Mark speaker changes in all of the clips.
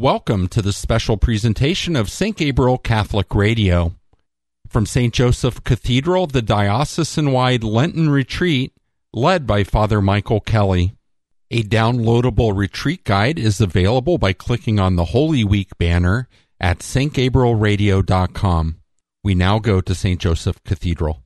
Speaker 1: Welcome to the special presentation of St. Gabriel Catholic Radio. From St. Joseph Cathedral, the diocesan wide Lenten retreat, led by Father Michael Kelly. A downloadable retreat guide is available by clicking on the Holy Week banner at stgabrielradio.com. We now go to St. Joseph Cathedral.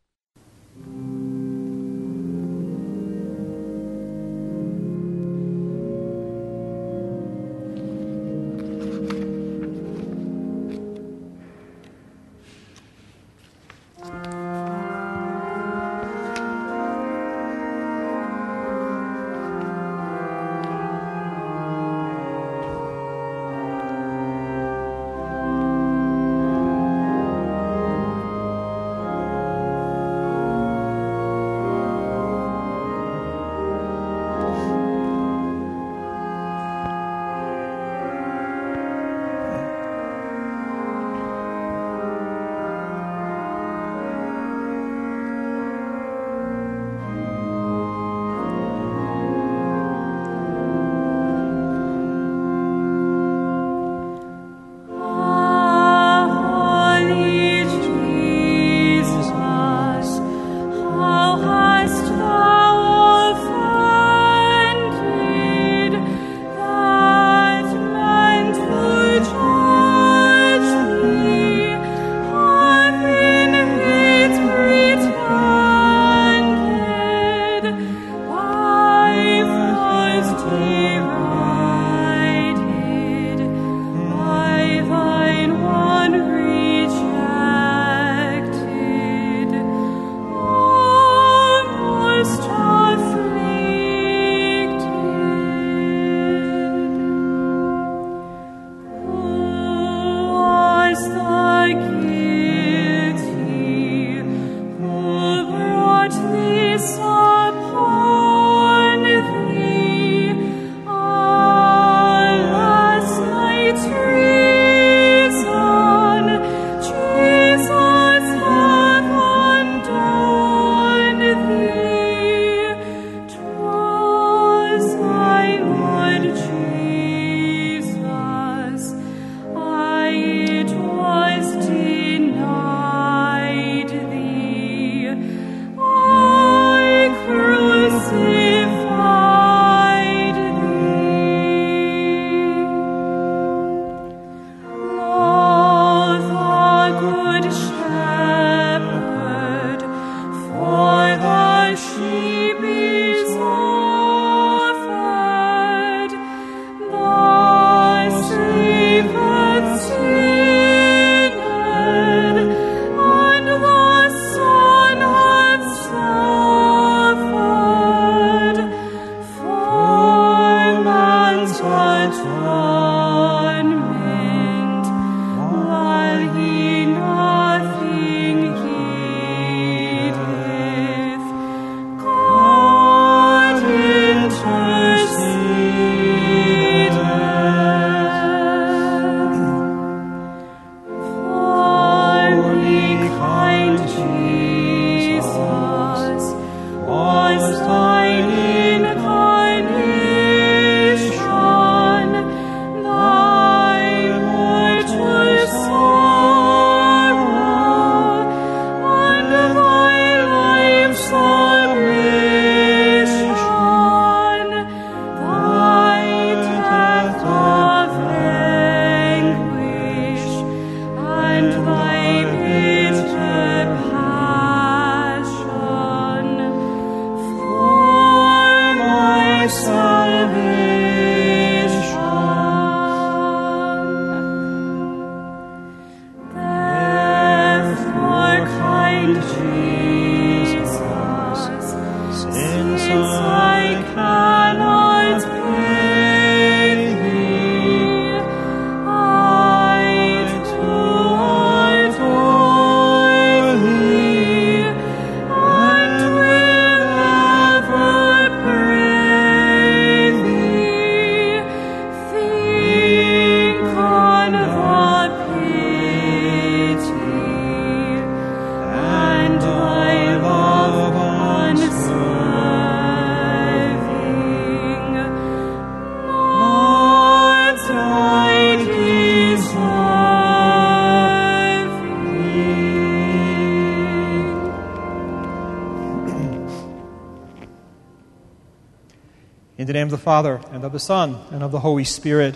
Speaker 2: And of the Son, and of the Holy Spirit.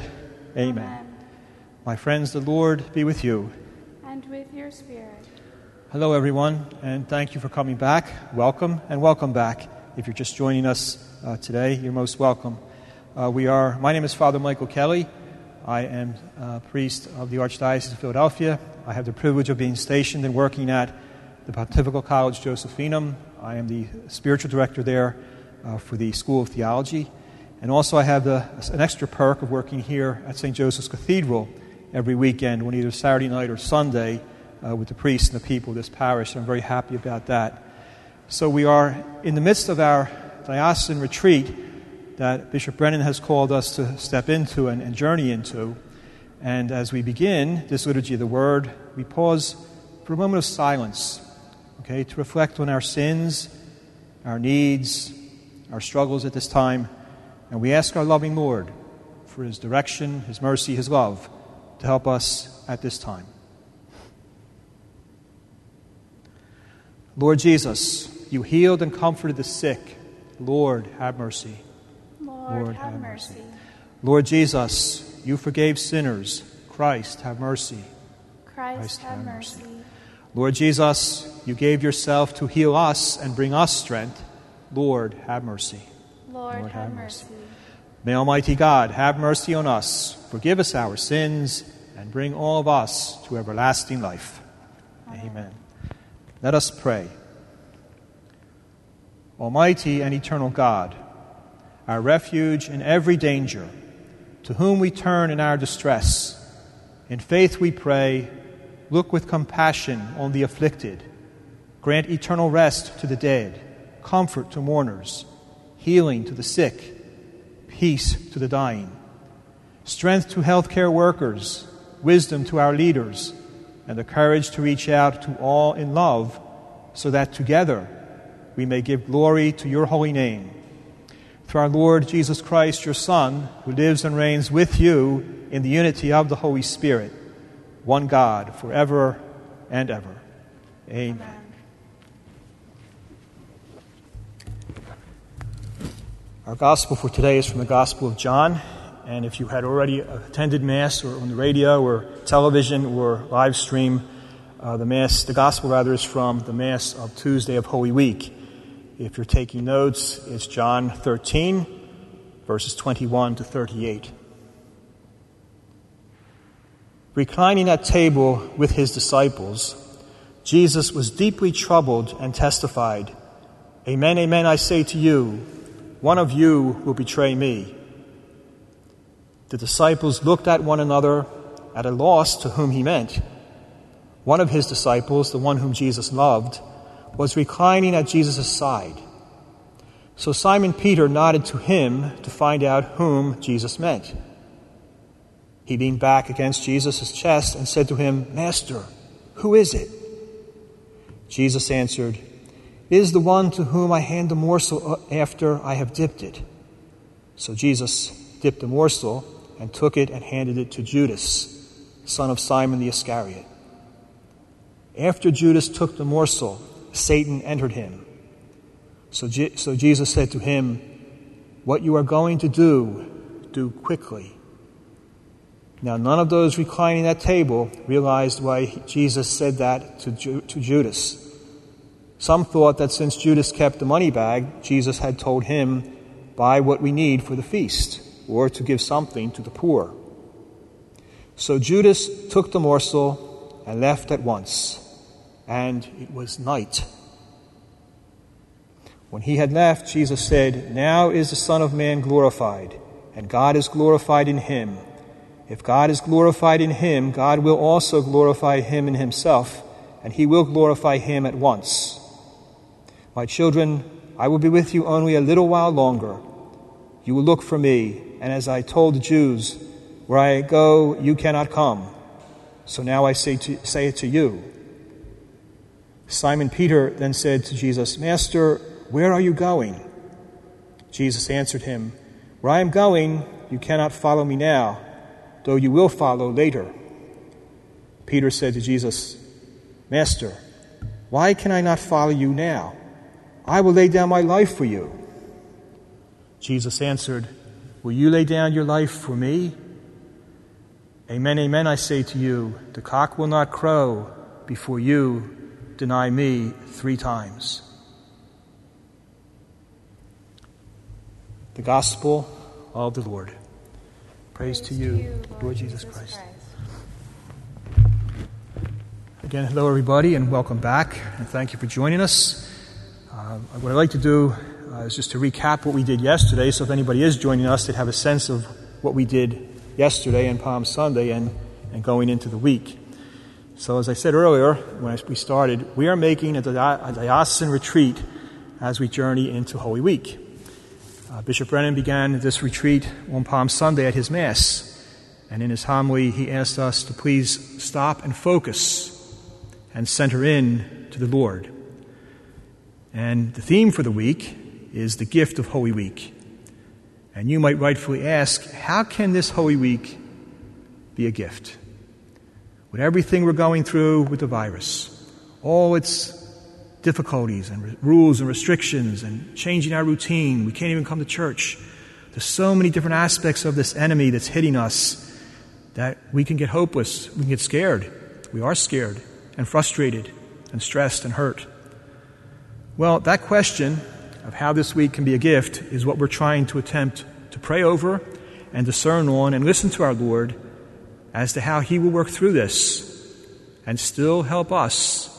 Speaker 2: Amen.
Speaker 3: Amen.
Speaker 2: My friends, the Lord be with you.
Speaker 3: And with your spirit.
Speaker 2: Hello, everyone, and thank you for coming back. Welcome, and welcome back. If you're just joining us uh, today, you're most welcome. Uh, we are. My name is Father Michael Kelly. I am a priest of the Archdiocese of Philadelphia. I have the privilege of being stationed and working at the Pontifical College Josephinum. I am the spiritual director there uh, for the School of Theology. And also, I have the, an extra perk of working here at St. Joseph's Cathedral every weekend, on either Saturday night or Sunday, uh, with the priests and the people of this parish. I'm very happy about that. So, we are in the midst of our diocesan retreat that Bishop Brennan has called us to step into and, and journey into. And as we begin this liturgy of the Word, we pause for a moment of silence, okay, to reflect on our sins, our needs, our struggles at this time. And we ask our loving Lord for His direction, His mercy, His love to help us at this time. Lord Jesus, you healed and comforted the sick. Lord, have mercy.
Speaker 3: Lord,
Speaker 2: Lord,
Speaker 3: have
Speaker 2: have
Speaker 3: mercy.
Speaker 2: Lord Jesus, you forgave sinners. Christ, have mercy.
Speaker 3: Christ,
Speaker 2: Christ,
Speaker 3: have
Speaker 2: have
Speaker 3: mercy.
Speaker 2: Lord Jesus, you gave yourself to heal us and bring us strength. Lord, have mercy.
Speaker 3: Lord,
Speaker 2: Lord,
Speaker 3: have
Speaker 2: have
Speaker 3: mercy.
Speaker 2: May Almighty God have mercy on us, forgive us our sins, and bring all of us to everlasting life. Amen. Let us pray. Almighty and eternal God, our refuge in every danger, to whom we turn in our distress, in faith we pray, look with compassion on the afflicted, grant eternal rest to the dead, comfort to mourners, healing to the sick, peace to the dying, strength to healthcare workers, wisdom to our leaders, and the courage to reach out to all in love, so that together we may give glory to your holy name. Through our Lord Jesus Christ, your Son, who lives and reigns with you in the unity of the Holy Spirit, one God, forever and ever. Amen. Our gospel for today is from the Gospel of John. And if you had already attended Mass or on the radio or television or live stream, uh, the Mass, the Gospel rather, is from the Mass of Tuesday of Holy Week. If you're taking notes, it's John 13, verses 21 to 38. Reclining at table with his disciples, Jesus was deeply troubled and testified, Amen, amen, I say to you, one of you will betray me. The disciples looked at one another at a loss to whom he meant. One of his disciples, the one whom Jesus loved, was reclining at Jesus' side. So Simon Peter nodded to him to find out whom Jesus meant. He leaned back against Jesus' chest and said to him, Master, who is it? Jesus answered, is the one to whom I hand the morsel uh, after I have dipped it. So Jesus dipped the morsel and took it and handed it to Judas, son of Simon the Iscariot. After Judas took the morsel, Satan entered him. So, Je- so Jesus said to him, What you are going to do, do quickly. Now, none of those reclining at table realized why Jesus said that to, Ju- to Judas. Some thought that since Judas kept the money bag, Jesus had told him, Buy what we need for the feast, or to give something to the poor. So Judas took the morsel and left at once and it was night. When he had left, Jesus said, Now is the Son of Man glorified, and God is glorified in him. If God is glorified in him, God will also glorify him in himself, and he will glorify him at once. My children, I will be with you only a little while longer. You will look for me, and as I told the Jews, where I go, you cannot come. So now I say, to, say it to you. Simon Peter then said to Jesus, Master, where are you going? Jesus answered him, Where I am going, you cannot follow me now, though you will follow later. Peter said to Jesus, Master, why can I not follow you now? I will lay down my life for you. Jesus answered, Will you lay down your life for me? Amen, amen, I say to you, the cock will not crow before you deny me three times. The Gospel of the Lord. Praise, to you, Lord, Jesus, Christ. Again, hello everybody, and welcome back, and thank you for joining us. Uh, what I'd like to do uh, is just to recap what we did yesterday, so if anybody is joining us, they'd have a sense of what we did yesterday and Palm Sunday and, and going into the week. So, as I said earlier when we started, we are making a, diocesan retreat as we journey into Holy Week. Uh, Bishop Brennan began this retreat on Palm Sunday at his Mass, and in his homily, he asked us to please stop and focus and center in to the Lord. And the theme for the week is the gift of Holy Week. And you might rightfully ask, how can this Holy Week be a gift? With everything we're going through with the virus, all its difficulties and rules and restrictions and changing our routine, we can't even come to church. There's so many different aspects of this enemy that's hitting us that we can get hopeless, we can get scared. We are scared and frustrated and stressed and hurt. Well, that question of how this week can be a gift is what we're trying to attempt to pray over and discern on and listen to our Lord as to how He will work through this and still help us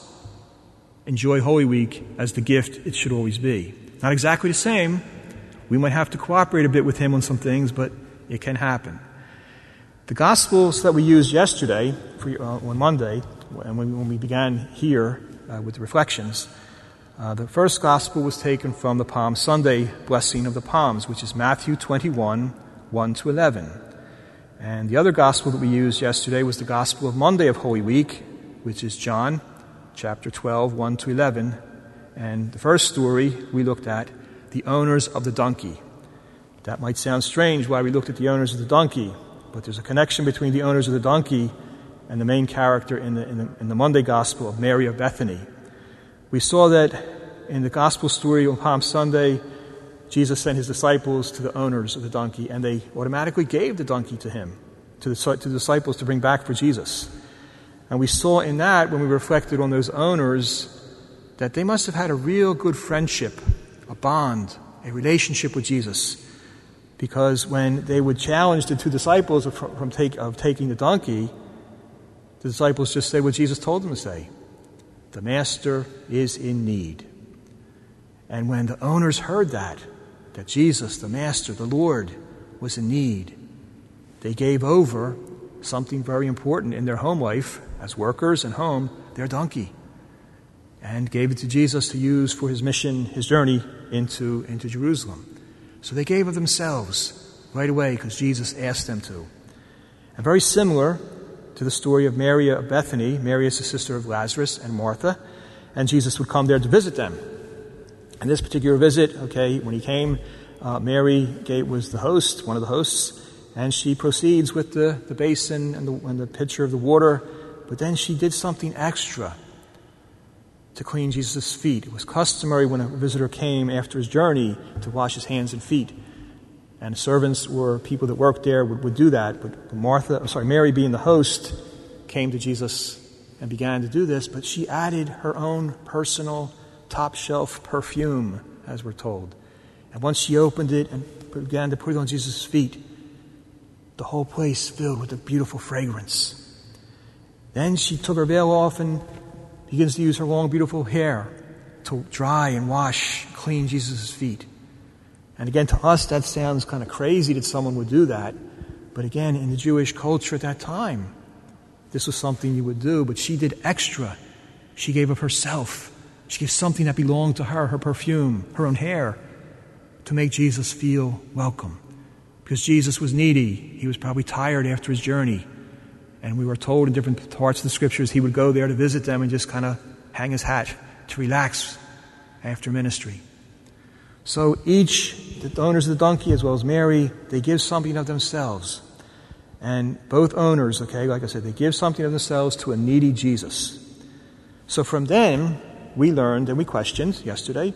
Speaker 2: enjoy Holy Week as the gift it should always be. Not exactly the same. We might have to cooperate a bit with Him on some things, but it can happen. The Gospels that we used yesterday, uh, on Monday, and when we began here uh, with the reflections, uh, the first gospel was taken from the Palm Sunday blessing of the Palms, which is Matthew 21, 1 to 11. And the other gospel that we used yesterday was the gospel of Monday of Holy Week, which is John chapter 12, 1 to 11. And the first story we looked at, the owners of the donkey. That might sound strange why we looked at the owners of the donkey, but there's a connection between the owners of the donkey and the main character in the, in the, in the Monday gospel of Mary of Bethany. We saw that in the gospel story on Palm Sunday, Jesus sent his disciples to the owners of the donkey, and they automatically gave the donkey to him, to the, to the disciples to bring back for Jesus. And we saw in that, when we reflected on those owners, that they must have had a real good friendship, a bond, a relationship with Jesus. Because when they would challenge the two disciples from take, of taking the donkey, the disciples just say what Jesus told them to say the master is in need. And when the owners heard that, that Jesus, the master, the Lord, was in need, they gave over something very important in their home life as workers and home, their donkey, and gave it to Jesus to use for his mission, his journey into, into Jerusalem. So they gave of themselves right away because Jesus asked them to. And very similar to the story of Mary of Bethany. Mary is the sister of Lazarus and Martha, and Jesus would come there to visit them. And this particular visit, okay, when he came, uh, Mary was the host, one of the hosts, and she proceeds with the, the basin and the, and the pitcher of the water, but then she did something extra to clean Jesus' feet. It was customary when a visitor came after his journey to wash his hands and feet. And servants were people that worked there would, would do that. But Martha, sorry, Mary being the host, came to Jesus and began to do this, but she added her own personal top shelf perfume, as we're told. And once she opened it and began to put it on Jesus' feet, the whole place filled with a beautiful fragrance. Then she took her veil off and begins to use her long, beautiful hair to dry and wash, clean Jesus' feet. And again, to us, that sounds kind of crazy that someone would do that. But again, in the Jewish culture at that time, this was something you would do. But she did extra. She gave of herself. She gave something that belonged to her, her perfume, her own hair, to make Jesus feel welcome. Because Jesus was needy. He was probably tired after his journey. And we were told in different parts of the scriptures he would go there to visit them and just kind of hang his hat to relax after ministry. So each, the owners of the donkey as well as Mary, they give something of themselves. And both owners, okay, like I said, they give something of themselves to a needy Jesus. So from them, we learned and we questioned yesterday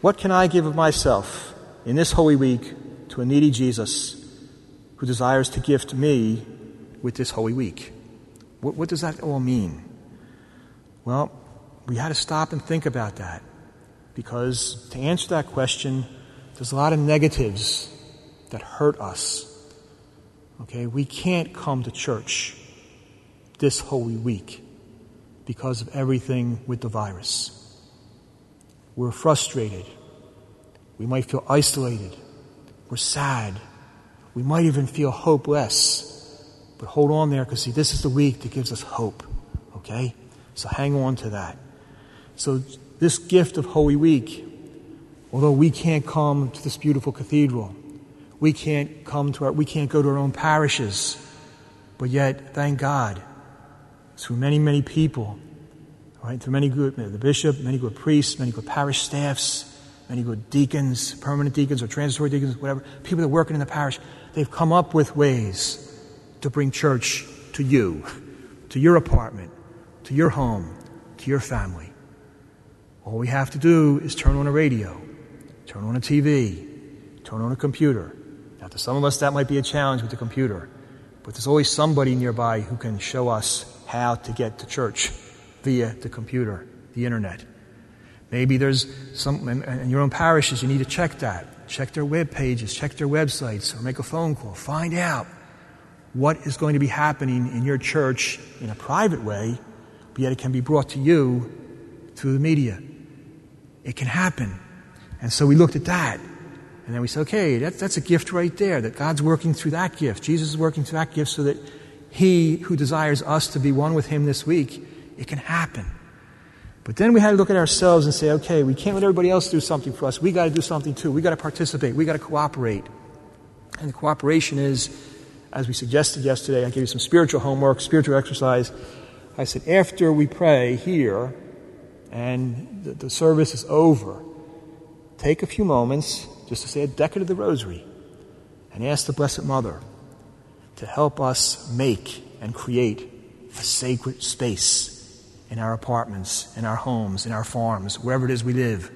Speaker 2: what can I give of myself in this Holy Week to a needy Jesus who desires to gift me with this Holy Week. What, what does that all mean? Well, we had to stop and think about that because to answer that question, there's a lot of negatives that hurt us. Okay, we can't come to church this Holy Week because of everything with the virus. We're frustrated. We might feel isolated. We're sad. We might even feel hopeless. But hold on there because, see, this is the week that gives us hope. Okay? So hang on to that. So, this gift of Holy Week, although we can't come to this beautiful cathedral, we can't come to our, we can't go to our own parishes, but yet, thank God, through many, many people, right, through many good, the bishop, many good priests, many good parish staffs, many good deacons, permanent deacons or transitory deacons, whatever, people that are working in the parish, they've come up with ways to bring church to you, to your apartment, to your home, to your family. All we have to do is turn on a radio, turn on a TV, turn on a computer. Now, to some of us, that might be a challenge with the computer, but there's always somebody nearby who can show us how to get to church via the computer, the internet. Maybe there's some, in your own parishes, you need to check that. Check their web pages, check their websites, or make a phone call. Find out what is going to be happening in your church in a private way, but yet it can be brought to you through the media. It can happen. And so we looked at that. And then we said, okay, that, that's a gift right there, that God's working through that gift. Jesus is working through that gift so that He who desires us to be one with Him this week, it can happen. But then we had to look at ourselves and say, okay, we can't let everybody else do something for us. We got to do something too. We got to participate. We got to cooperate. And the cooperation is, as we suggested yesterday, I gave you some spiritual homework, spiritual exercise. I said, after we pray here and the, the service is over, take a few moments just to say a decade of the rosary and ask the Blessed Mother to help us make and create a sacred space in our apartments, in our homes, in our farms, wherever it is we live,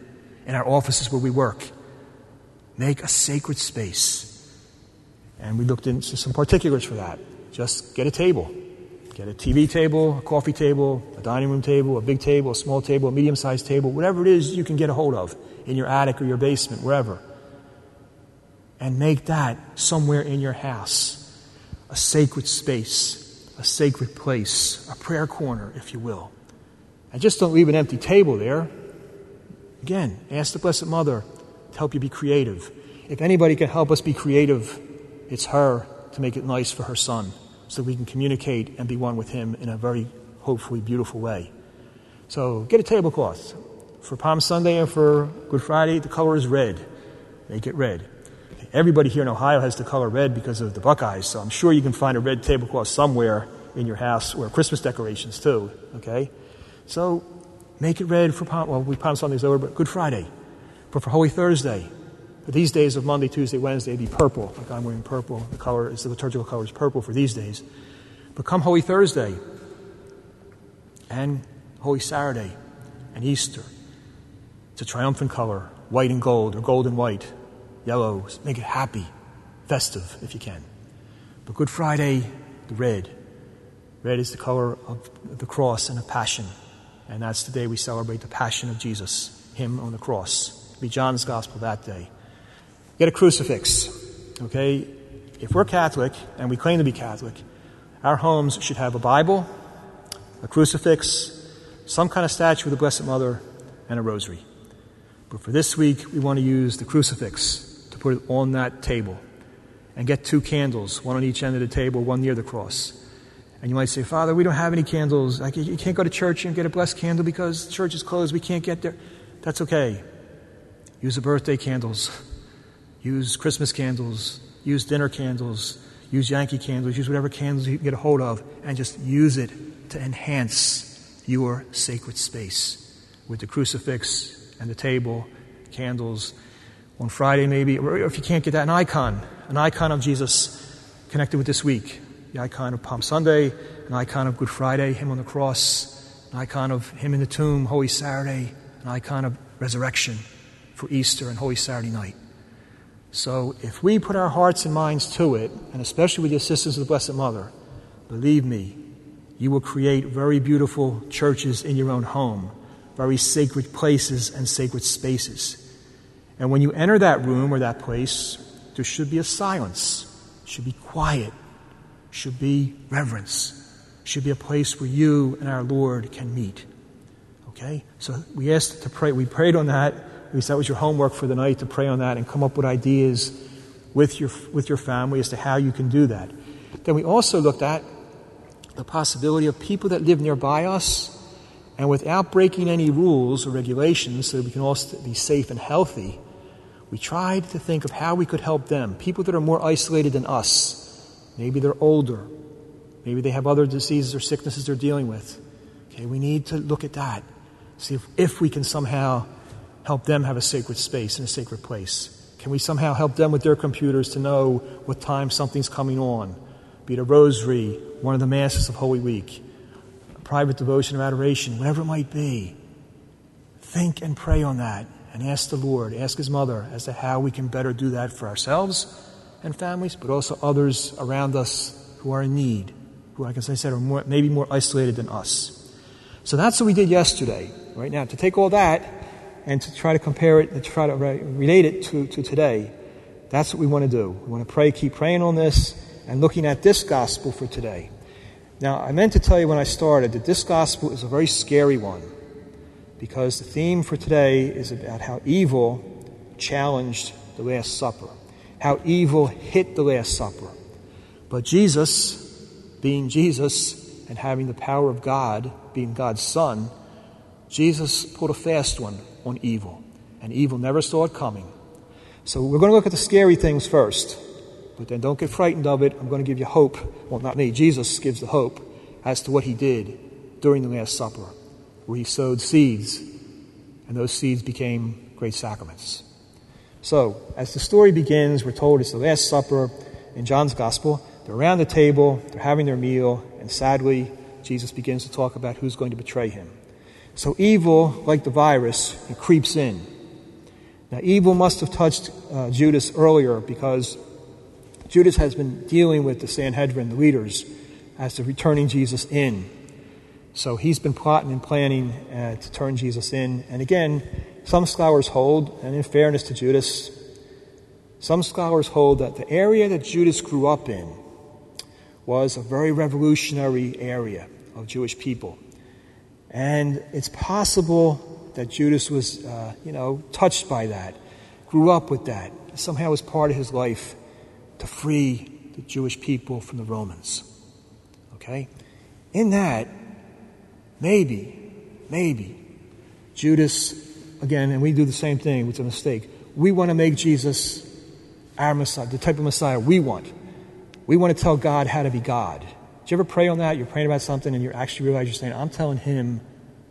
Speaker 2: in our offices where we work. Make a sacred space. And we looked into some particulars for that. Just get a table. Get a TV table, a coffee table, a dining room table, a big table, a small table, a medium sized table, whatever it is you can get a hold of in your attic or your basement, wherever. And make that somewhere in your house a sacred space, a sacred place, a prayer corner, if you will. And just don't leave an empty table there. Again, ask the Blessed Mother to help you be creative. If anybody can help us be creative, it's her to make it nice for her son so we can communicate and be one with him in a very, hopefully, beautiful way. So get a tablecloth. For Palm Sunday and for Good Friday, the color is red. Make it red. Everybody here in Ohio has the color red because of the Buckeyes, so I'm sure you can find a red tablecloth somewhere in your house or Christmas decorations too, okay? So make it red for Palm, well, we Palm Sunday's over, but Good Friday. But for Holy Thursday, for these days of Monday, Tuesday, Wednesday, it'd be purple. Like I'm wearing purple. The color is the liturgical color is purple for these days. But come Holy Thursday and Holy Saturday and Easter. It's a triumphant color, white and gold, or gold and white, yellow. Make it happy, festive if you can. But Good Friday, the red. Red is the color of the cross and of passion. And that's the day we celebrate the passion of Jesus, Him on the cross. It'll be John's Gospel that day. Get a crucifix, okay? If we're Catholic, and we claim to be Catholic, our homes should have a Bible, a crucifix, some kind of statue of the Blessed Mother, and a rosary. But for this week, we want to use the crucifix to put it on that table and get two candles, one on each end of the table, one near the cross. And you might say, Father, we don't have any candles. Like, you can't go to church and get a blessed candle because the church is closed. We can't get there. That's okay. Use the birthday candles. Use Christmas candles. Use dinner candles. Use Yankee candles. Use whatever candles you can get a hold of and just use it to enhance your sacred space with the crucifix and the table, candles. On Friday, maybe, or if you can't get that, an icon, an icon of Jesus connected with this week the icon of Palm Sunday, an icon of Good Friday, Him on the cross, an icon of Him in the tomb, Holy Saturday, an icon of resurrection for Easter and Holy Saturday night. So if we put our hearts and minds to it, and especially with the assistance of the Blessed Mother, believe me, you will create very beautiful churches in your own home, very sacred places and sacred spaces. And when you enter that room or that place, there should be a silence, should be quiet, should be reverence, should be a place where you and our Lord can meet. Okay? So we asked to pray. We prayed on that. At least that was your homework for the night to pray on that and come up with ideas with your, with your family as to how you can do that. Then we also looked at the possibility of people that live nearby us and without breaking any rules or regulations so that we can all be safe and healthy, we tried to think of how we could help them. People that are more isolated than us. Maybe they're older. Maybe they have other diseases or sicknesses they're dealing with. Okay, we need to look at that. See if, if we can somehow help them have a sacred space and a sacred place. Can we somehow help them with their computers to know what time something's coming on? Be it a rosary, one of the masses of Holy Week, a private devotion of adoration, whatever it might be. Think and pray on that and ask the Lord, ask His mother as to how we can better do that for ourselves and families, but also others around us who are in need, who, like as I said, are more, maybe more isolated than us. So that's what we did yesterday. Right now, to take all that and to try to compare it, to try to relate it to, to today, that's what we want to do. We want to pray, keep praying on this, and looking at this gospel for today. Now, I meant to tell you when I started that this gospel is a very scary one because the theme for today is about how evil challenged the Last Supper, how evil hit the Last Supper. But Jesus, being Jesus and having the power of God, being God's Son, Jesus put a fast one on evil, and evil never saw it coming. So we're going to look at the scary things first, but then don't get frightened of it. I'm going to give you hope. Well, not me, Jesus gives the hope as to what he did during the Last Supper where he sowed seeds, and those seeds became great sacraments. So, as the story begins, we're told it's the Last Supper in John's Gospel. They're around the table, they're having their meal, and sadly, Jesus begins to talk about who's going to betray him. So, evil, like the virus, it creeps in. Now, evil must have touched uh, Judas earlier because Judas has been dealing with the Sanhedrin, the leaders, as to returning Jesus in. So he's been plotting and planning uh, to turn Jesus in. And again, some scholars hold, and in fairness to Judas, some scholars hold that the area that Judas grew up in was a very revolutionary area of Jewish people. And it's possible that Judas was, uh, you know, touched by that, grew up with that, somehow was part of his life to free the Jewish people from the Romans. Okay? In that, Maybe, maybe. Judas, again, and we do the same thing, it's a mistake. We want to make Jesus our Messiah, the type of Messiah we want. We want to tell God how to be God. You ever pray on that? You're praying about something and you actually realize you're saying, I'm telling him,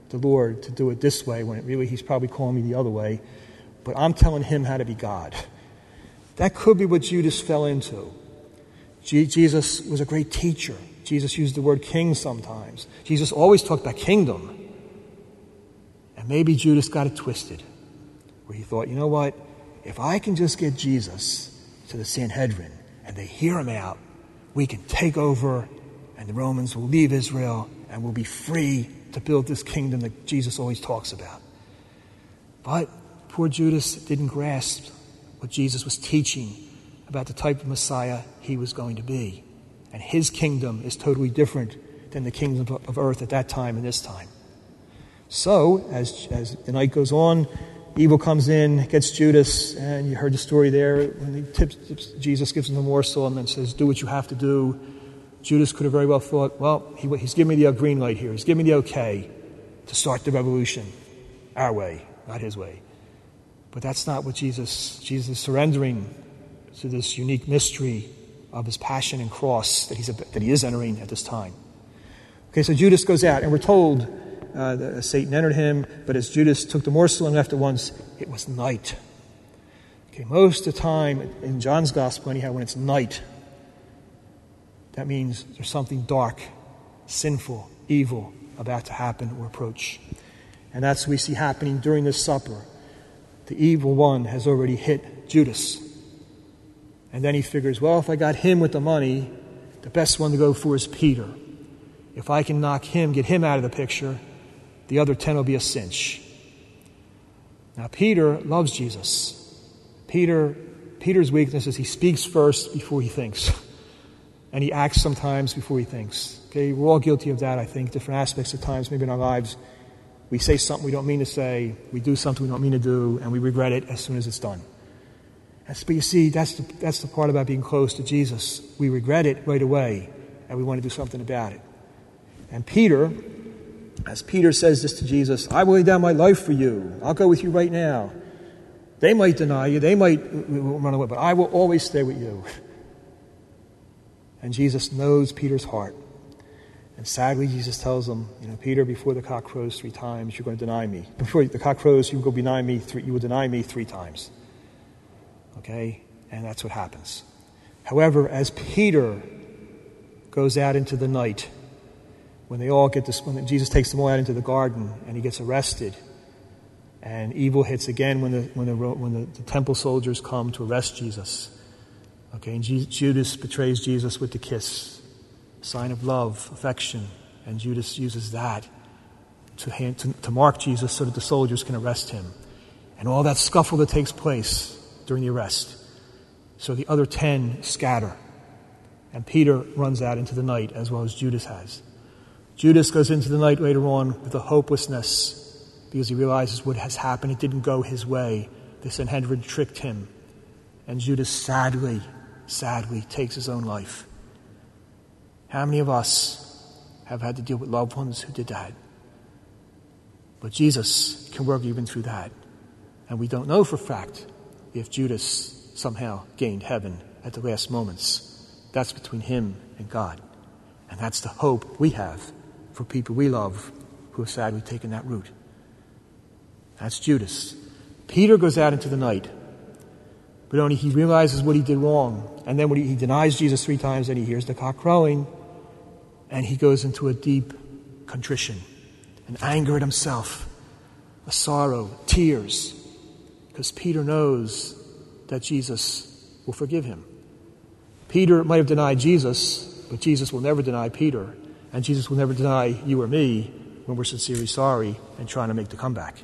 Speaker 2: the Lord, to do it this way, when really he's probably calling me the other way. But I'm telling him how to be God. That could be what Judas fell into. Jesus was a great teacher. Jesus used the word king sometimes. Jesus always talked about kingdom. And maybe Judas got it twisted, where he thought, you know what? If I can just get Jesus to the Sanhedrin and they hear him out, we can take over and the Romans will leave Israel and we'll be free to build this kingdom that Jesus always talks about. But poor Judas didn't grasp what Jesus was teaching about the type of Messiah he was going to be. And his kingdom is totally different than the kingdom of earth at that time and this time. So, as, as the night goes on, evil comes in, gets Judas, and you heard the story there. When he tips, tips, Jesus gives him the morsel and then says, Do what you have to do. Judas could have very well thought, Well, he, he's giving me the green light here. He's giving me the okay to start the revolution our way, not his way. But that's not what Jesus, Jesus is surrendering to this unique mystery of his passion and cross that, he's, that he is entering at this time. Okay, so Judas goes out, and we're told uh, that Satan entered him, but as Judas took the morsel and left at once, it was night. Okay, most of the time in John's gospel, anyhow, when it's night, that means there's something dark, sinful, evil about to happen or approach. And that's what we see happening during this supper. The evil one has already hit Judas. And then he figures, well, if I got him with the money, the best one to go for is Peter. If I can knock him, get him out of the picture, the other 10 will be a cinch. Now, Peter loves Jesus. Peter, Peter's weakness is he speaks first before he thinks, and he acts sometimes before he thinks. Okay, we're all guilty of that, I think, different aspects of times, maybe in our lives. We say something we don't mean to say, we do something we don't mean to do, and we regret it as soon as it's done. That's, but you see, that's the, that's the part about being close to Jesus. We regret it right away, and we want to do something about it. And Peter, as Peter says this to Jesus, I will lay down my life for you. I'll go with you right now. They might deny you, they might run away, but I will always stay with you. And Jesus knows Peter's heart. And sadly, Jesus tells him, you know, Peter, before the cock crows three times, you're going to deny me. Before the cock crows, you will deny me. Three, you will deny me three times. Okay, and that's what happens. However, as Peter goes out into the night, when they all get this, when Jesus takes them all out into the garden and he gets arrested, and evil hits again when the when the when the, the temple soldiers come to arrest Jesus. Okay, and Judas betrays Jesus with the kiss sign of love, affection. And Judas uses that to, hand, to, to mark Jesus so that the soldiers can arrest him. And all that scuffle that takes place during the arrest. So the other ten scatter. And Peter runs out into the night as well as Judas has. Judas goes into the night later on with a hopelessness because he realizes what has happened. It didn't go his way. The Sanhedrin tricked him. And Judas sadly, sadly takes his own life. How many of us have had to deal with loved ones who did that? But Jesus can work even through that. And we don't know for fact if Judas somehow gained heaven at the last moments. That's between him and God. And that's the hope we have for people we love who have sadly taken that route. That's Judas. Peter goes out into the night, but only he realizes what he did wrong. And then when he, he denies Jesus three times, and he hears the cock crowing, and he goes into a deep contrition, an anger at himself, a sorrow, tears, because Peter knows that Jesus will forgive him. Peter might have denied Jesus, but Jesus will never deny Peter, and Jesus will never deny you or me when we're sincerely sorry and trying to make the comeback.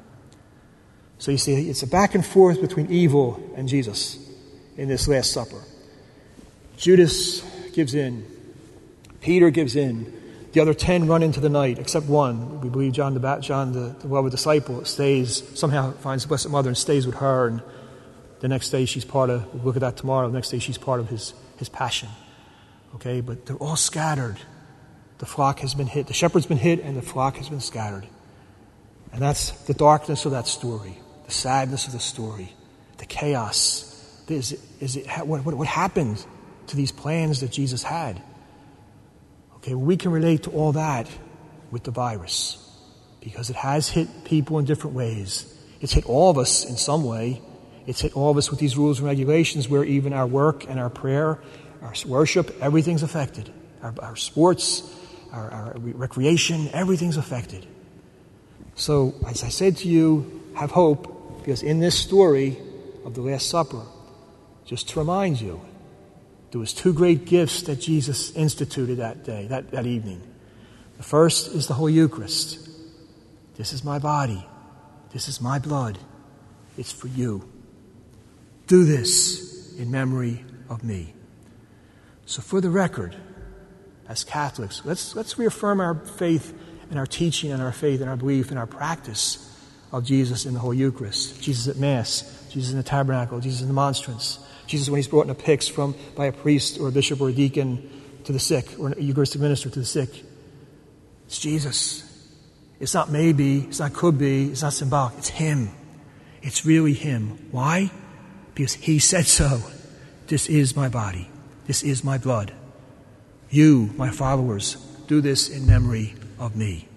Speaker 2: So you see, it's a back and forth between evil and Jesus in this Last Supper. Judas gives in. Peter gives in. The other ten run into the night, except one. We believe John the John the, the beloved disciple stays somehow finds the Blessed Mother and stays with her. And the next day she's part of. We'll look at that tomorrow. The next day she's part of his his passion. Okay, but they're all scattered. The flock has been hit. The shepherd's been hit, and the flock has been scattered. And that's the darkness of that story, the sadness of the story, the chaos. Is it, is it, what, what, what happened to these plans that Jesus had? Okay, we can relate to all that with the virus because it has hit people in different ways. It's hit all of us in some way. It's hit all of us with these rules and regulations where even our work and our prayer, our worship, everything's affected. Our, our sports, our, our recreation, everything's affected. So, as I said to you, have hope because in this story of the Last Supper, just to remind you, there was two great gifts that Jesus instituted that day, that, that evening. The first is the Holy Eucharist. This is my body. This is my blood. It's for you. Do this in memory of me. So, for the record, as Catholics, let's, let's reaffirm our faith and our teaching and our faith and our belief and our practice of Jesus in the Holy Eucharist. Jesus at Mass, Jesus in the tabernacle, Jesus in the monstrance, Jesus, when he's brought in a pyx from, by a priest or a bishop or a deacon to the sick, or a Eucharistic minister to the sick, it's Jesus. It's not maybe, it's not could be, it's not symbolic, it's Him. It's really Him. Why? Because He said so. This is my body, this is my blood. You, my followers, do this in memory of me.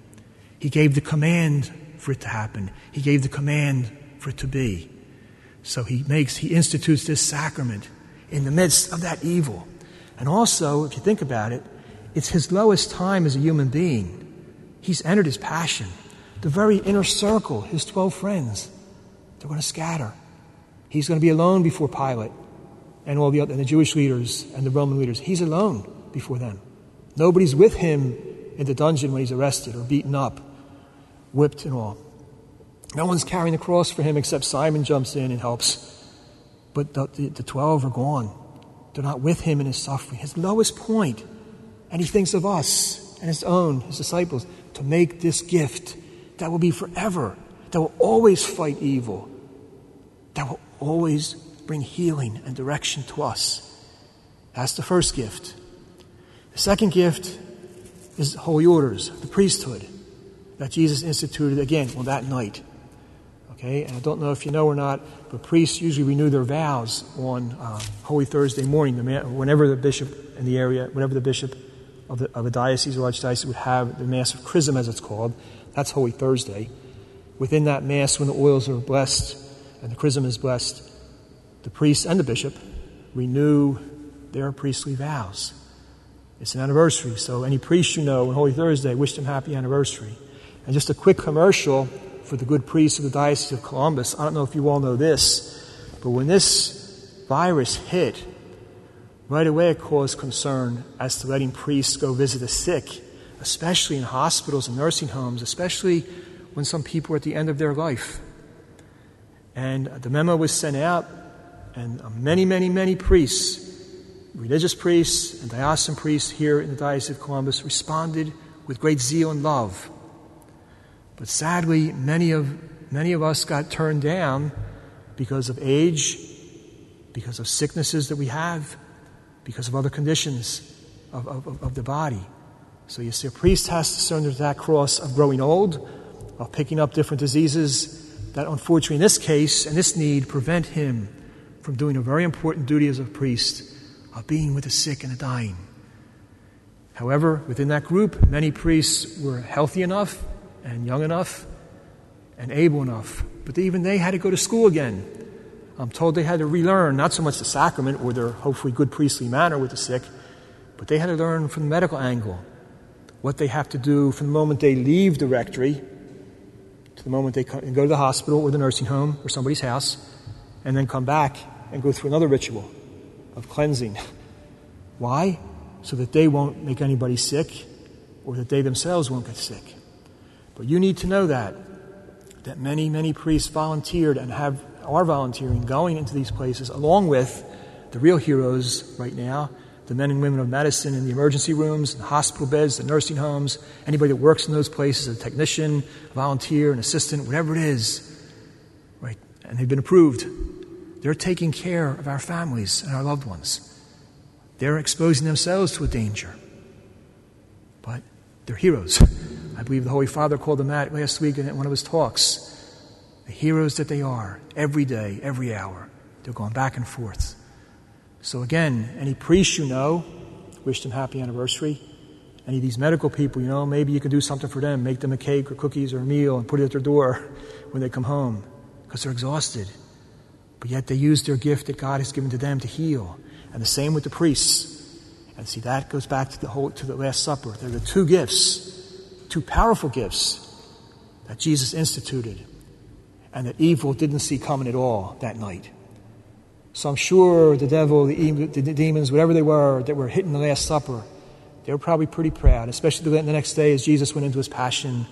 Speaker 2: He gave the command for it to happen, He gave the command for it to be. So he makes, he institutes this sacrament in the midst of that evil. And also, if you think about it, it's his lowest time as a human being. He's entered his passion. The very inner circle, his 12 friends, they're going to scatter. He's going to be alone before Pilate. and all the other, and the Jewish leaders and the Roman leaders. He's alone before them. Nobody's with him in the dungeon when he's arrested or beaten up, whipped and all. No one's carrying the cross for him except Simon jumps in and helps. But the, the, the 12 are gone. They're not with him in his suffering, his lowest point. And he thinks of us and his own, his disciples, to make this gift that will be forever, that will always fight evil, that will always bring healing and direction to us. That's the first gift. The second gift is holy orders, the priesthood that Jesus instituted again on that night. Okay, and I don't know if you know or not, but priests usually renew their vows on uh, Holy Thursday morning, whenever the bishop in the area, whenever the bishop of, the, of a diocese or archdiocese would have the Mass of Chrism, as it's called. That's Holy Thursday. Within that Mass, when the oils are blessed and the chrism is blessed, the priest and the bishop renew their priestly vows. It's an anniversary, so any priest you know on Holy Thursday, wish them happy anniversary. And just a quick commercial for the good priests of the Diocese of Columbus. I don't know if you all know this, but when this virus hit, right away it caused concern as to letting priests go visit the sick, especially in hospitals and nursing homes, especially when some people are at the end of their life. And the memo was sent out, and many, many, many priests, religious priests and diocesan priests here in the Diocese of Columbus, responded with great zeal and love. But sadly, many of, many of us got turned down because of age, because of sicknesses that we have, because of other conditions of, of, of the body. So you see, a priest has to surrender to that cross of growing old, of picking up different diseases that, unfortunately, in this case and this need, prevent him from doing a very important duty as a priest of being with the sick and the dying. However, within that group, many priests were healthy enough and young enough and able enough. But even they had to go to school again. I'm told they had to relearn not so much the sacrament or their hopefully good priestly manner with the sick, but they had to learn from the medical angle what they have to do from the moment they leave the rectory to the moment they go to the hospital or the nursing home or somebody's house, and then come back and go through another ritual of cleansing. Why? So that they won't make anybody sick or that they themselves won't get sick. But you need to know that, that many, many priests volunteered and have, are volunteering going into these places along with the real heroes right now, the men and women of medicine in the emergency rooms, the hospital beds, the nursing homes, anybody that works in those places, a technician, volunteer, an assistant, whatever it is, right? And they've been approved. They're taking care of our families and our loved ones. They're exposing themselves to a danger. But they're heroes. I believe the Holy Father called them that last week in one of his talks. The heroes that they are, every day, every hour. They're going back and forth. So, again, any priest you know, wish them happy anniversary. Any of these medical people, you know, maybe you can do something for them. Make them a cake or cookies or a meal and put it at their door when they come home because they're exhausted. But yet they use their gift that God has given to them to heal. And the same with the priests. And see, that goes back to the whole, to the Last Supper. They're the two gifts two powerful gifts that Jesus instituted and that evil didn't see coming at all that night. So I'm sure the devil, the, the demons, whatever they were that were hitting the Last Supper, they were probably pretty proud, especially the next day as Jesus went into his passion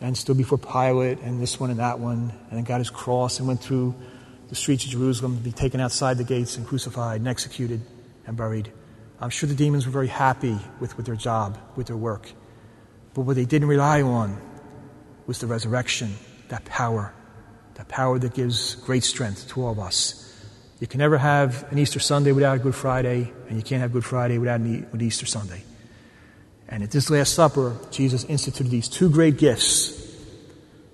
Speaker 2: and stood before Pilate and this one and that one, and got his cross and went through the streets of Jerusalem to be taken outside the gates and crucified and executed and buried. I'm sure the demons were very happy with, with their job, with their work. But what they didn't rely on was the resurrection, that power, that power that gives great strength to all of us. You can never have an Easter Sunday without a Good Friday, and you can't have Good Friday without an Easter Sunday. And at this Last Supper, Jesus instituted these two great gifts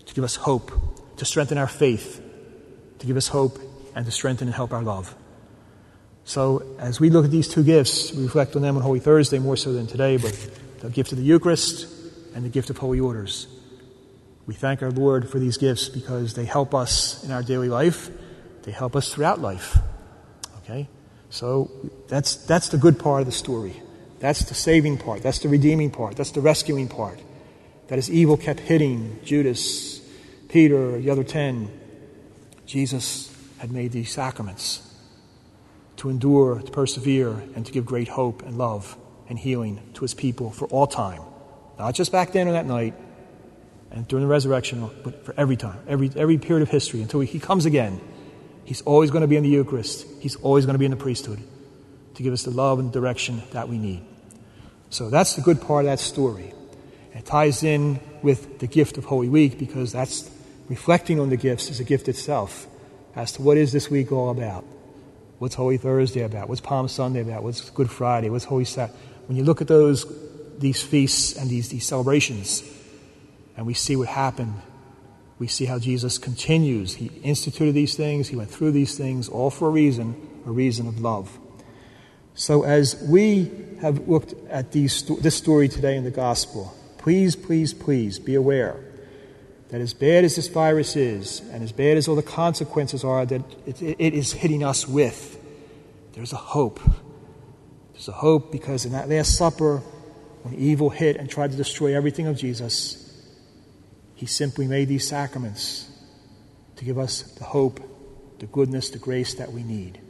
Speaker 2: to give us hope, to strengthen our faith, to give us hope, and to strengthen and help our love. So, as we look at these two gifts, we reflect on them on Holy Thursday more so than today, but the gift of the Eucharist and the gift of holy orders. We thank our Lord for these gifts because they help us in our daily life. They help us throughout life. Okay? So that's, that's the good part of the story. That's the saving part. That's the redeeming part. That's the rescuing part. That as evil kept hitting Judas, Peter, the other ten, Jesus had made these sacraments to endure, to persevere, and to give great hope and love and healing to his people for all time. Not just back then on that night and during the resurrection, but for every time, every, every period of history until he comes again. He's always going to be in the Eucharist, he's always going to be in the priesthood to give us the love and direction that we need. So that's the good part of that story. It ties in with the gift of Holy Week because that's reflecting on the gifts is a gift itself as to what is this week all about. What's Holy Thursday about? What's Palm Sunday about? What's Good Friday? What's Holy Saturday? When you look at those, these feasts and these, these celebrations, and we see what happened, we see how Jesus continues. He instituted these things, he went through these things, all for a reason, a reason of love. So, as we have looked at these, this story today in the Gospel, please, please, please be aware that as bad as this virus is, and as bad as all the consequences are that it, it is hitting us with, there's a hope. There's a hope because in that Last Supper, when evil hit and tried to destroy everything of Jesus, he simply made these sacraments to give us the hope, the goodness, the grace that we need.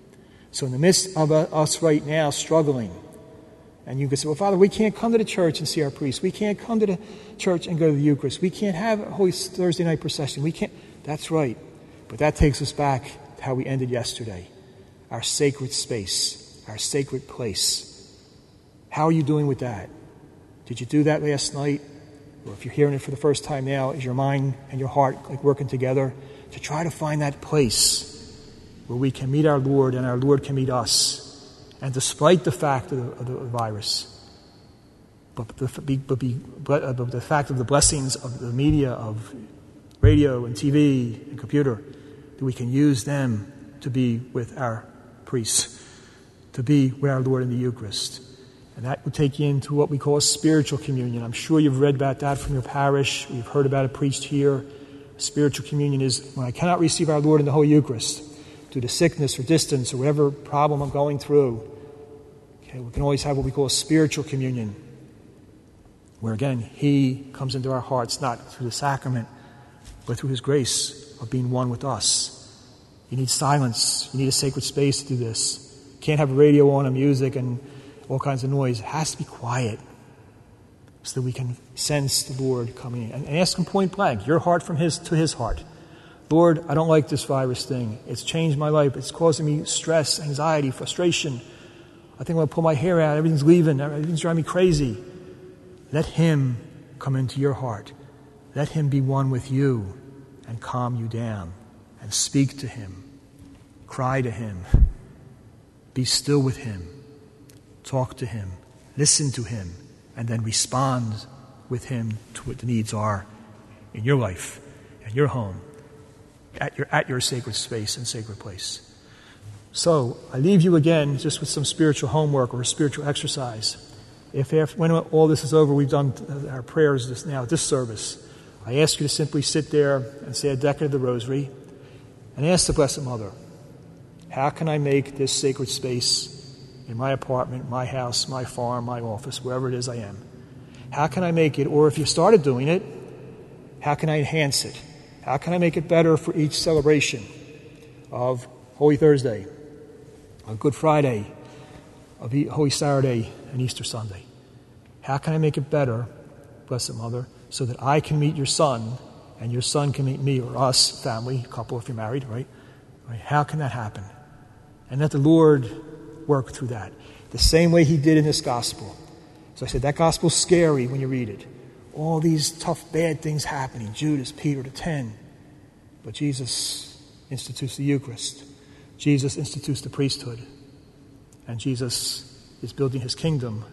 Speaker 2: So, in the midst of us right now struggling, and you can say, well, Father, we can't come to the church and see our priest. We can't come to the church and go to the Eucharist. We can't have a Holy Thursday night procession. We can't. That's right. But that takes us back to how we ended yesterday our sacred space, our sacred place. How are you doing with that? Did you do that last night? Or if you're hearing it for the first time now, is your mind and your heart like working together to try to find that place where we can meet our Lord and our Lord can meet us? And despite the fact of the, of the virus, but the, but, be, but, uh, but the fact of the blessings of the media, of radio and TV and computer, that we can use them to be with our priests, to be with our Lord in the Eucharist. And that would take you into what we call spiritual communion. I'm sure you've read about that from your parish. You've heard about it preached here. Spiritual communion is when I cannot receive our Lord in the Holy Eucharist due to sickness or distance or whatever problem I'm going through. Okay, we can always have what we call spiritual communion, where again, He comes into our hearts not through the sacrament, but through His grace of being one with us. You need silence. You need a sacred space to do this. You can't have a radio on and music and all kinds of noise. It has to be quiet so that we can sense the Lord coming in. And ask Him point blank, your heart from His to His heart. Lord, I don't like this virus thing. It's changed my life. It's causing me stress, anxiety, frustration. I think I'm going to pull my hair out. Everything's leaving. Everything's driving me crazy. Let Him come into your heart. Let Him be one with you and calm you down and speak to Him. Cry to Him. Be still with Him. Talk to Him. Listen to Him. And then respond with Him to what the needs are in your life in your home at your, at your sacred space and sacred place. So I leave you again just with some spiritual homework or a spiritual exercise. If after, when all this is over, we've done our prayers this, now, this service, I ask you to simply sit there and say a decade of the rosary and ask the Blessed Mother, how can I make this sacred space in my apartment, my house, my farm, my office, wherever it is I am? How can I make it, or if you started doing it, how can I enhance it? How can I make it better for each celebration of Holy Thursday, of Good Friday, of Holy Saturday, and Easter Sunday? How can I make it better, Blessed Mother, so that I can meet your son and your son can meet me or us, family, couple if you're married, right? right? How can that happen? And let the Lord work through that. The same way He did in this gospel. So I said, that gospel's scary when you read it all these tough, bad things happening Judas, Peter, the ten. But Jesus institutes the Eucharist, Jesus institutes the priesthood, and Jesus is building his kingdom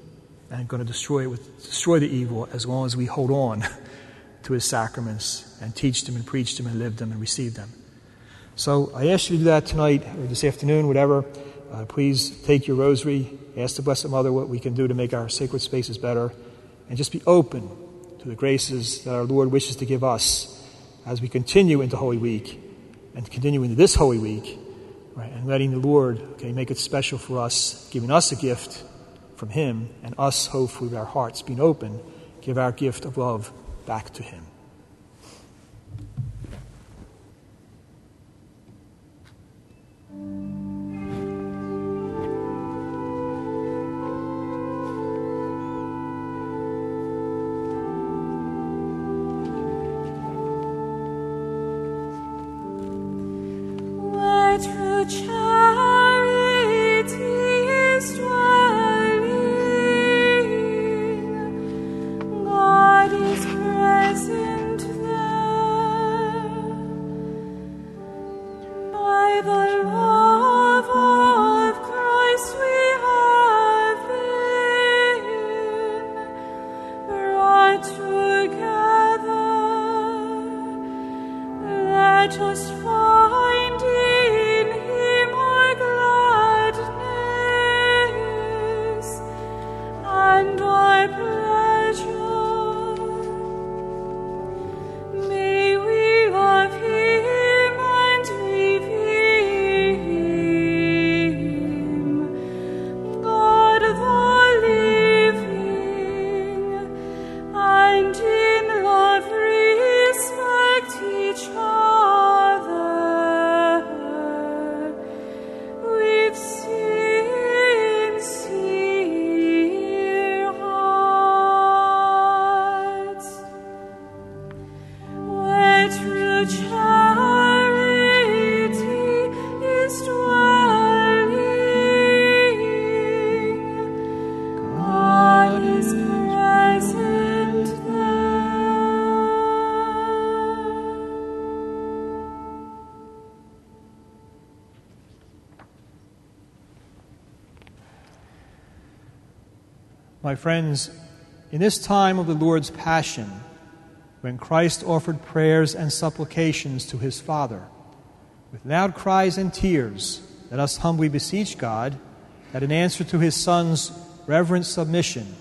Speaker 2: and going to destroy, with, destroy the evil as long as we hold on to his sacraments and teach them and preach them and live them and receive them. So I ask you to do that tonight or this afternoon, whatever. Uh, please take your rosary, ask the Blessed Mother what we can do to make our sacred spaces better, and just be open to the graces that our Lord wishes to give us as we continue into Holy Week and continue into this Holy Week, right, and letting the Lord okay, make it special for us, giving us a gift from Him, and us, hopefully, with our hearts being open, give our gift of love back to Him.
Speaker 4: child.
Speaker 2: My friends, in this time of the Lord's Passion, when Christ offered prayers and supplications to his Father, with loud cries and tears, let us humbly beseech God that in answer to his Son's reverent submission,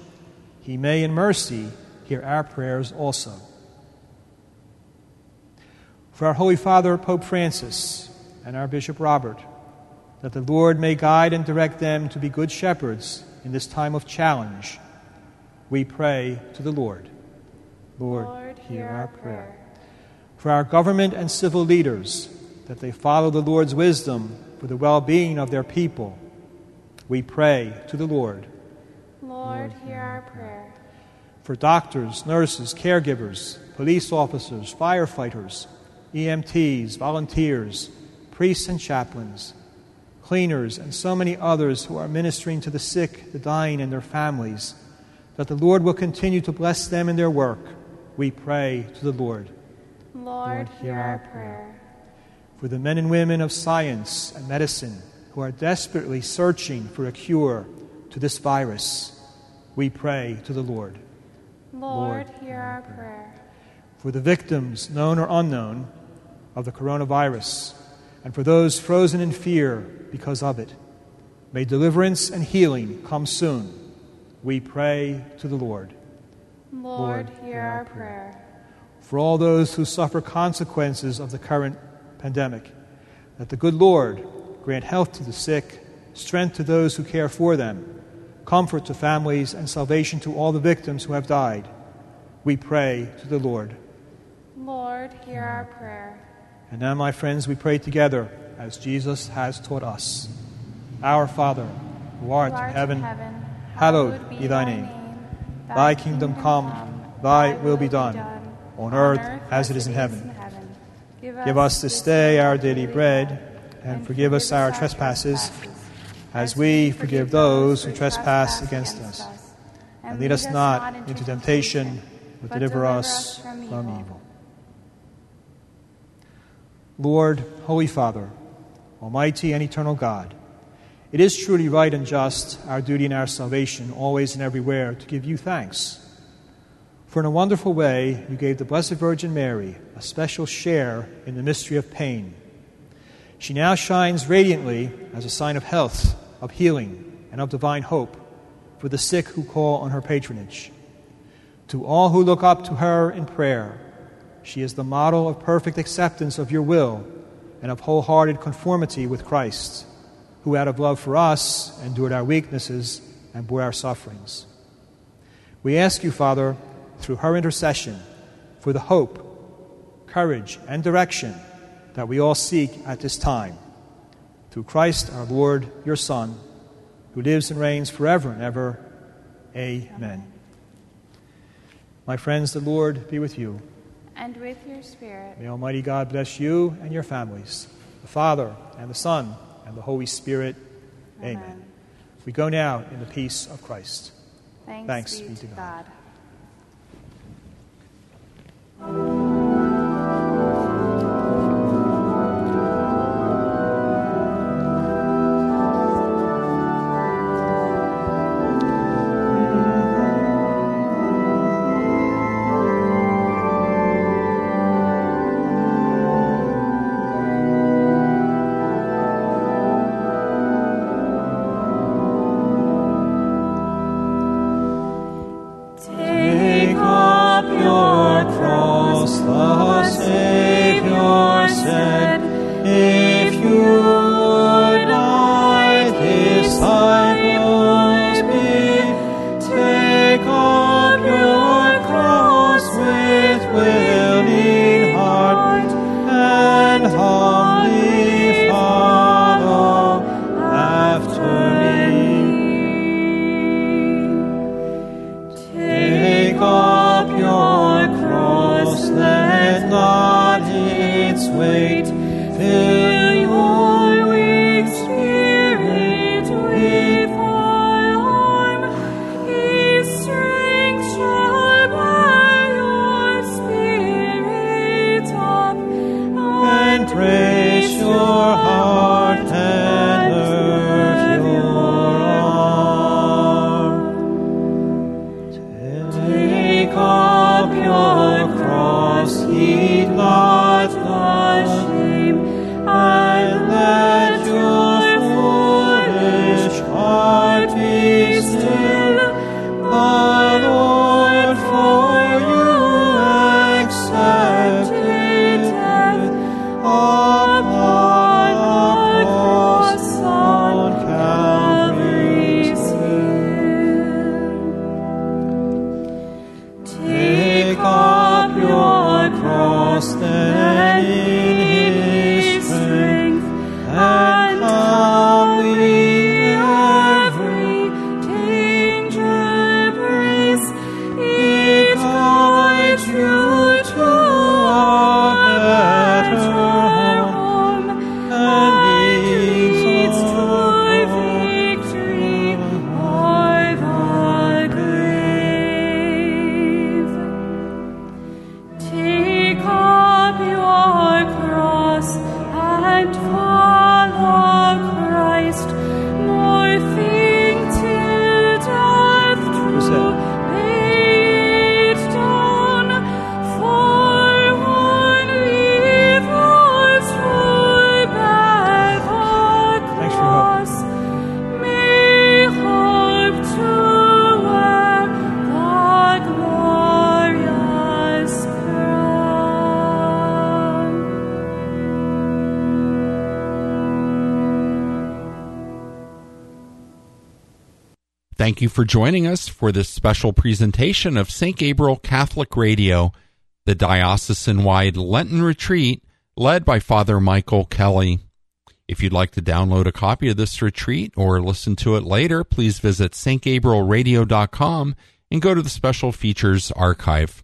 Speaker 2: he may in mercy hear our prayers also. For our Holy Father, Pope Francis, and our Bishop Robert, that the Lord may guide and direct them to be good shepherds in this time of challenge, we pray to the Lord. Lord,
Speaker 3: Lord,
Speaker 2: hear our prayer. For our government and civil leaders, that they follow the Lord's wisdom for the well being of their people, we pray to the Lord.
Speaker 3: Lord, hear our prayer.
Speaker 2: For doctors, nurses, caregivers, police officers, firefighters, EMTs, volunteers, priests and chaplains, cleaners, and so many others who are ministering to the sick, the dying, and their families, that the Lord will continue to bless them in their work, we pray to the Lord.
Speaker 3: Lord, hear our prayer.
Speaker 2: For the men and women of science and medicine who are desperately searching for a cure to this virus, we pray to the Lord.
Speaker 3: Lord, hear our prayer.
Speaker 2: For the victims, known or unknown, of the coronavirus, and for those frozen in fear because of it, may deliverance and healing come soon. We pray to the Lord.
Speaker 3: Lord, hear our prayer.
Speaker 2: For all those who suffer consequences of the current pandemic, that the good Lord grant health to the sick, strength to those who care for them, comfort to families, and salvation to all the victims who have died. We pray to the Lord.
Speaker 3: Lord, hear our prayer.
Speaker 2: And now, my friends, we pray together as Jesus has taught us. Our Father, who art,
Speaker 3: Who art
Speaker 2: in heaven,
Speaker 3: heaven,
Speaker 2: hallowed be thy name. Thy kingdom come, thy will be done, on earth as it is in heaven. Give us this day our daily bread, and forgive us our trespasses, as we forgive those who trespass against us. And lead us not into temptation, but deliver us from evil. Lord, Holy Father, Almighty and eternal God, it is truly right and just, our duty and our salvation, always and everywhere, to give you thanks. For in a wonderful way, you gave the Blessed Virgin Mary a special share in the mystery of pain. She now shines radiantly as a sign of health, of healing, and of divine hope for the sick who call on her patronage. To all who look up to her in prayer, she is the model of perfect acceptance of your will and of wholehearted conformity with Christ, who out of love for us endured our weaknesses and bore our sufferings. We ask you, Father, through her intercession, for the hope, courage, and direction that we all seek at this time. Through Christ our Lord, your Son, who lives and reigns forever and ever. Amen. My friends, the Lord be with you.
Speaker 3: And with your spirit.
Speaker 2: May Almighty God bless you and your families, the Father, and the Son, and the Holy Spirit. Amen.
Speaker 3: Amen.
Speaker 2: We go now in the peace of Christ.
Speaker 3: Thanks,
Speaker 2: Thanks
Speaker 3: be,
Speaker 2: be
Speaker 3: to
Speaker 2: God.
Speaker 3: God.
Speaker 1: Thank you for joining us for this special presentation of St. Gabriel Catholic Radio, the diocesan wide Lenten retreat led by Father Michael Kelly. If you'd like to download a copy of this retreat or listen to it later, please visit stgabrielradio.com and go to the special features archive.